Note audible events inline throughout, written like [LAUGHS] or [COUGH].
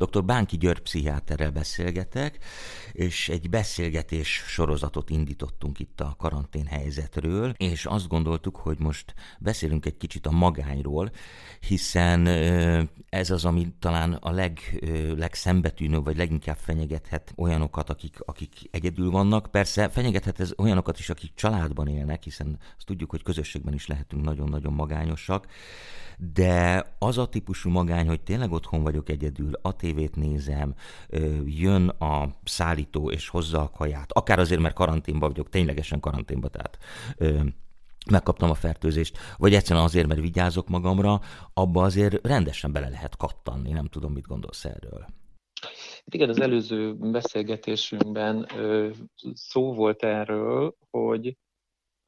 Dr. Bánki György pszichiáterrel beszélgetek, és egy beszélgetés sorozatot indítottunk itt a karantén helyzetről, és azt gondoltuk, hogy most beszélünk egy kicsit a magányról, hiszen ez az, ami talán a leg, legszembetűnőbb, vagy leginkább fenyegethet olyanokat, akik, akik egyedül vannak. Persze fenyegethet ez olyanokat is, akik családban élnek, hiszen azt tudjuk, hogy közösségben is lehetünk nagyon-nagyon magányosak, de az a típusú magány, hogy tényleg otthon vagyok egyedül, a tévét nézem, jön a szállító és hozza a kaját, akár azért, mert karanténban vagyok, ténylegesen karanténban, tehát megkaptam a fertőzést, vagy egyszerűen azért, mert vigyázok magamra, abba azért rendesen bele lehet kattanni. Nem tudom, mit gondolsz erről. Hát igen, az előző beszélgetésünkben szó volt erről, hogy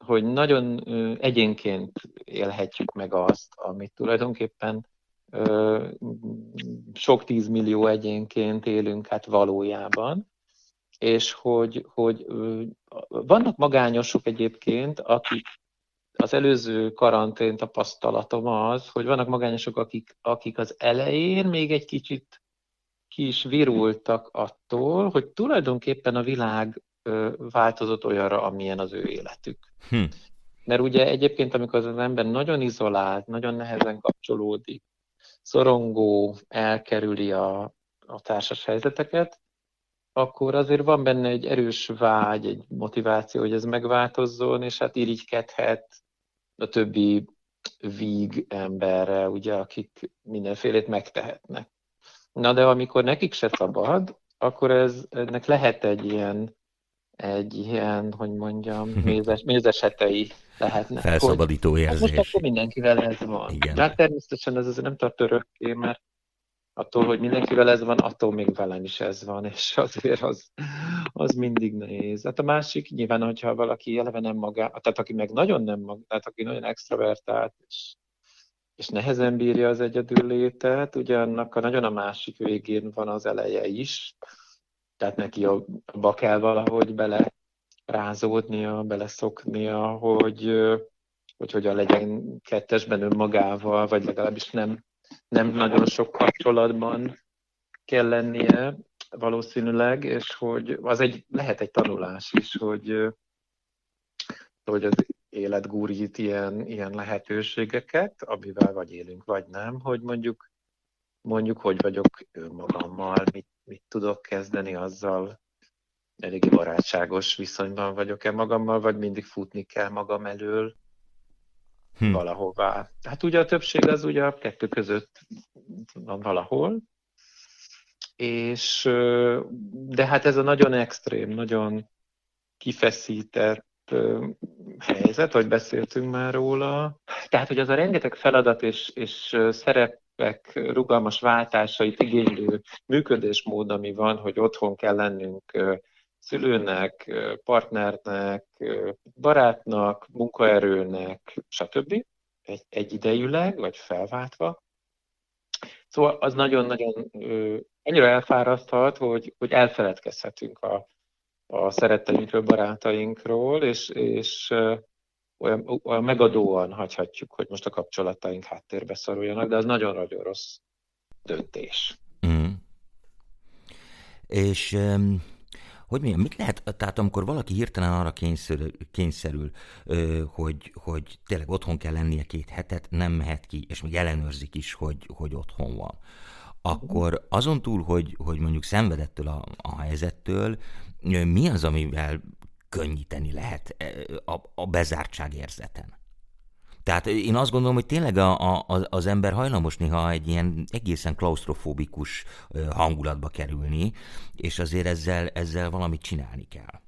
hogy nagyon egyénként élhetjük meg azt, amit tulajdonképpen sok tízmillió egyénként élünk hát valójában, és hogy, hogy vannak magányosok egyébként, akik az előző karantén tapasztalatom az, hogy vannak magányosok, akik, akik az elején még egy kicsit ki is virultak attól, hogy tulajdonképpen a világ változott olyanra, amilyen az ő életük. Hm. Mert ugye egyébként, amikor az ember nagyon izolált, nagyon nehezen kapcsolódik, szorongó, elkerüli a, a társas helyzeteket, akkor azért van benne egy erős vágy, egy motiváció, hogy ez megváltozzon, és hát irigykedhet a többi víg emberre, ugye, akik mindenfélét megtehetnek. Na de amikor nekik se szabad, akkor ez, ennek lehet egy ilyen egy ilyen, hogy mondjam, [LAUGHS] mézes, mézesetei lehetnek. Felszabadító hogy, érzés. Hát most akkor mindenkivel ez van. Igen. De hát természetesen ez azért nem tart örökké, mert attól, hogy mindenkivel ez van, attól még velem is ez van, és azért az, az mindig nehéz. Hát a másik nyilván, hogyha valaki eleve nem maga, tehát aki meg nagyon nem maga, tehát aki nagyon extravertált, és, és nehezen bírja az egyedül létet, ugye annak a nagyon a másik végén van az eleje is, tehát neki abba kell valahogy bele rázódnia, beleszoknia, hogy, hogy hogyan legyen kettesben önmagával, vagy legalábbis nem, nem nagyon sok kapcsolatban kell lennie valószínűleg, és hogy az egy, lehet egy tanulás is, hogy, hogy az élet gúrít ilyen, ilyen lehetőségeket, amivel vagy élünk, vagy nem, hogy mondjuk mondjuk, hogy vagyok önmagammal, mit, mit tudok kezdeni azzal, eléggé barátságos viszonyban vagyok-e magammal, vagy mindig futni kell magam elől hm. valahová. Hát ugye a többség az ugye a kettő között van valahol, és de hát ez a nagyon extrém, nagyon kifeszített helyzet, hogy beszéltünk már róla. Tehát, hogy az a rengeteg feladat és, és szerep rugalmas váltásait igénylő működésmód, ami van, hogy otthon kell lennünk szülőnek, partnernek, barátnak, munkaerőnek, stb. Egy, egyidejűleg, vagy felváltva. Szóval az nagyon-nagyon annyira elfáraszthat, hogy, hogy elfeledkezhetünk a, a szeretteinkről, barátainkról, és, és olyan, olyan megadóan hagyhatjuk, hogy most a kapcsolataink háttérbe szoruljanak, de az nagyon-nagyon rossz döntés. Mm. És um, hogy milyen, mit lehet, tehát amikor valaki hirtelen arra kényszerül, kényszerül hogy, hogy tényleg otthon kell lennie két hetet, nem mehet ki, és még ellenőrzik is, hogy, hogy otthon van, akkor azon túl, hogy, hogy mondjuk szenvedettől a, a helyzettől, mi az, amivel könnyíteni lehet a, a bezártság érzeten. Tehát én azt gondolom, hogy tényleg a, a, az ember hajlamos néha egy ilyen egészen klaustrofóbikus hangulatba kerülni, és azért ezzel, ezzel valamit csinálni kell.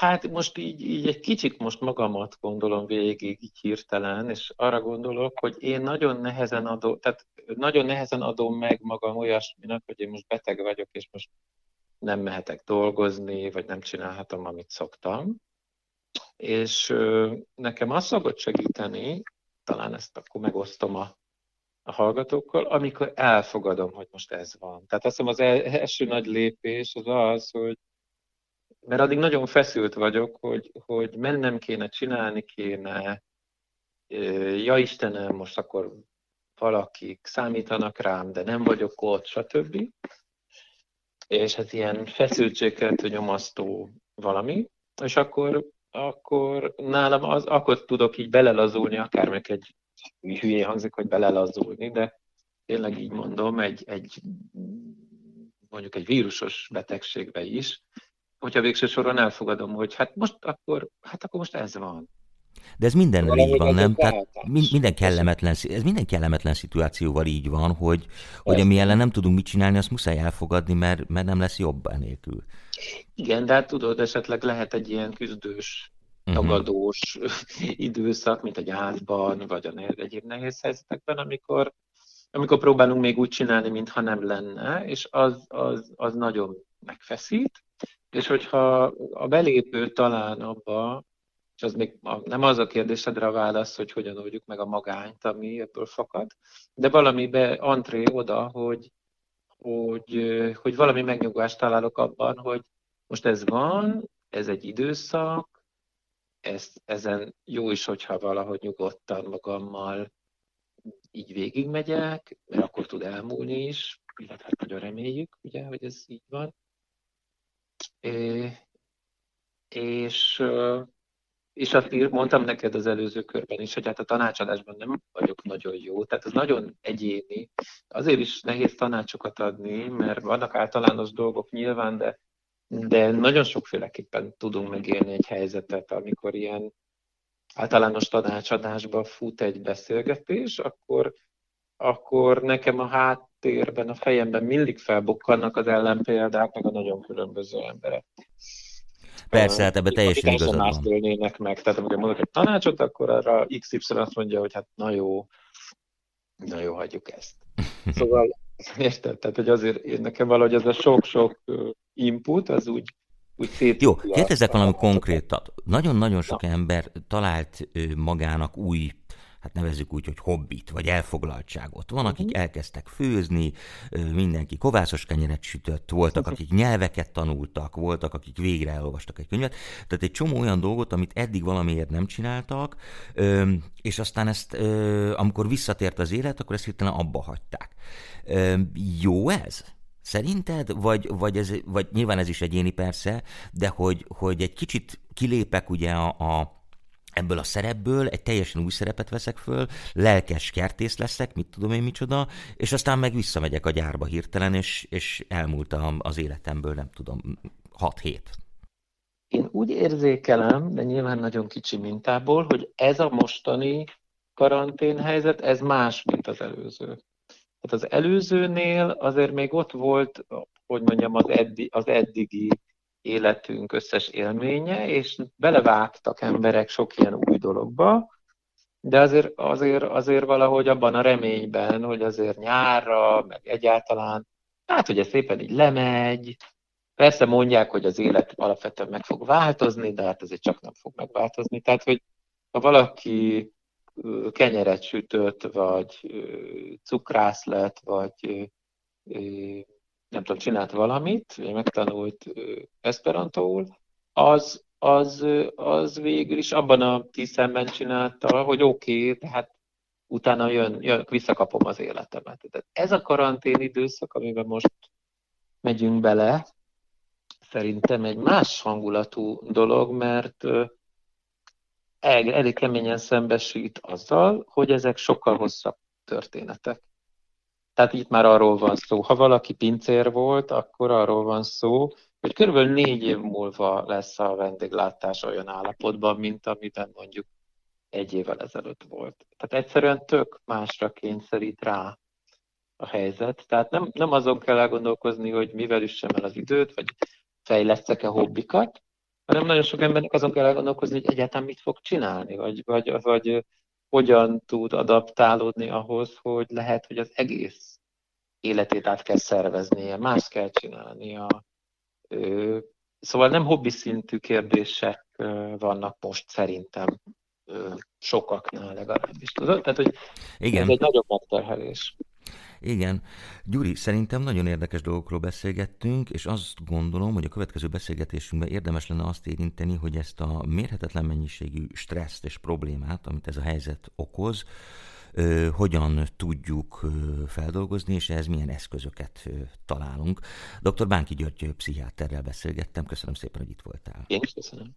Hát most így, így egy kicsit most magamat gondolom végig így hirtelen, és arra gondolok, hogy én nagyon nehezen adom, tehát nagyon nehezen adom meg magam olyasminek, hogy én most beteg vagyok, és most nem mehetek dolgozni, vagy nem csinálhatom, amit szoktam. És nekem azt szokott segíteni, talán ezt akkor megosztom a, a hallgatókkal, amikor elfogadom, hogy most ez van. Tehát azt hiszem az első nagy lépés az az, hogy mert addig nagyon feszült vagyok, hogy, hogy mennem kéne, csinálni kéne, ja Istenem, most akkor valakik számítanak rám, de nem vagyok ott, stb. És hát ilyen feszültségkeltő nyomasztó valami, és akkor, akkor nálam az, akkor tudok így belelazulni, akár meg egy hülyé hangzik, hogy belelazulni, de tényleg így mondom, egy, egy mondjuk egy vírusos betegségbe is, hogyha végső soron elfogadom, hogy hát most akkor, hát akkor most ez van. De ez minden így van, nem? Tehát minden kellemetlen, ez minden kellemetlen szituációval így van, hogy, hogy ami ellen nem tudunk mit csinálni, azt muszáj elfogadni, mert, mert nem lesz jobb enélkül. Igen, de hát tudod, esetleg lehet egy ilyen küzdős, mhm. tagadós uh-huh. [LAUGHS] időszak, mint a gyászban, vagy a egyéb nehéz helyzetekben, amikor, amikor próbálunk még úgy csinálni, mintha nem lenne, és az, az, az nagyon megfeszít, és hogyha a belépő talán abba, és az még nem az a kérdésedre a válasz, hogy hogyan oldjuk meg a magányt, ami ebből fakad, de valamibe antré oda, hogy, hogy, hogy valami megnyugvást találok abban, hogy most ez van, ez egy időszak, ezt, ezen jó is, hogyha valahogy nyugodtan magammal így végigmegyek, mert akkor tud elmúlni is, illetve hát nagyon reméljük, ugye, hogy ez így van. É, és és azt ír, mondtam neked az előző körben is, hogy hát a tanácsadásban nem vagyok nagyon jó, tehát ez nagyon egyéni. Azért is nehéz tanácsokat adni, mert vannak általános dolgok nyilván, de, de nagyon sokféleképpen tudunk megélni egy helyzetet, amikor ilyen általános tanácsadásba fut egy beszélgetés, akkor, akkor nekem a háttérben, a fejemben mindig felbukkannak az ellenpéldák, meg a nagyon különböző emberek. Persze, hát ebben teljesen igazad van. Más meg, tehát amikor mondok egy tanácsot, akkor arra XY azt mondja, hogy hát na jó, na jó, hagyjuk ezt. [LAUGHS] Szóval érted? Tehát, hogy azért nekem valahogy ez a sok-sok input, az úgy, úgy szét... Jó, kérdezzek valami konkrétat. Nagyon-nagyon sok Na. ember talált magának új hát nevezzük úgy, hogy hobbit, vagy elfoglaltságot. Van, akik mhm. elkezdtek főzni, mindenki kovászos kenyeret sütött, voltak, mhm. akik nyelveket tanultak, voltak, akik végre elolvastak egy könyvet. Tehát egy csomó olyan dolgot, amit eddig valamiért nem csináltak, és aztán ezt, amikor visszatért az élet, akkor ezt hirtelen abba hagyták. Jó ez? Szerinted? Vagy, vagy, ez, vagy nyilván ez is egyéni persze, de hogy, hogy egy kicsit kilépek ugye a, a ebből a szerepből egy teljesen új szerepet veszek föl, lelkes kertész leszek, mit tudom én micsoda, és aztán meg visszamegyek a gyárba hirtelen, és, és elmúlt az életemből, nem tudom, hat hét. Én úgy érzékelem, de nyilván nagyon kicsi mintából, hogy ez a mostani karanténhelyzet, ez más, mint az előző. Tehát az előzőnél azért még ott volt, hogy mondjam, az, eddi, az eddigi életünk összes élménye, és belevágtak emberek sok ilyen új dologba, de azért, azért, azért valahogy abban a reményben, hogy azért nyárra, meg egyáltalán, hát hogy ez szépen így lemegy, persze mondják, hogy az élet alapvetően meg fog változni, de hát azért csak nem fog megváltozni. Tehát, hogy ha valaki kenyeret sütött, vagy cukrász lett, vagy nem tudom, csinált valamit, vagy megtanult esperantóul, az, az, az végül is abban a tízemben csinálta, hogy oké, okay, tehát utána jön, jön, visszakapom az életemet. Tehát ez a karantén időszak, amiben most megyünk bele, szerintem egy más hangulatú dolog, mert elég keményen szembesít azzal, hogy ezek sokkal hosszabb történetek. Tehát itt már arról van szó. Ha valaki pincér volt, akkor arról van szó, hogy körülbelül négy év múlva lesz a vendéglátás olyan állapotban, mint amiben mondjuk egy évvel ezelőtt volt. Tehát egyszerűen tök másra kényszerít rá a helyzet. Tehát nem, nem azon kell elgondolkozni, hogy mivel üssem el az időt, vagy fejlesztek-e hobbikat, hanem nagyon sok embernek azon kell elgondolkozni, hogy egyáltalán mit fog csinálni, vagy, vagy, vagy hogyan tud adaptálódni ahhoz, hogy lehet, hogy az egész életét át kell szerveznie, más kell csinálnia. Szóval nem hobbi szintű kérdések vannak most szerintem sokaknál legalábbis. Tudod? Tehát, hogy Igen. ez egy nagyobb megterhelés. Igen. Gyuri, szerintem nagyon érdekes dolgokról beszélgettünk, és azt gondolom, hogy a következő beszélgetésünkben érdemes lenne azt érinteni, hogy ezt a mérhetetlen mennyiségű stresszt és problémát, amit ez a helyzet okoz, hogyan tudjuk feldolgozni, és ehhez milyen eszközöket találunk. Dr. Bánki György pszichiáterrel beszélgettem, köszönöm szépen, hogy itt voltál. Én is köszönöm.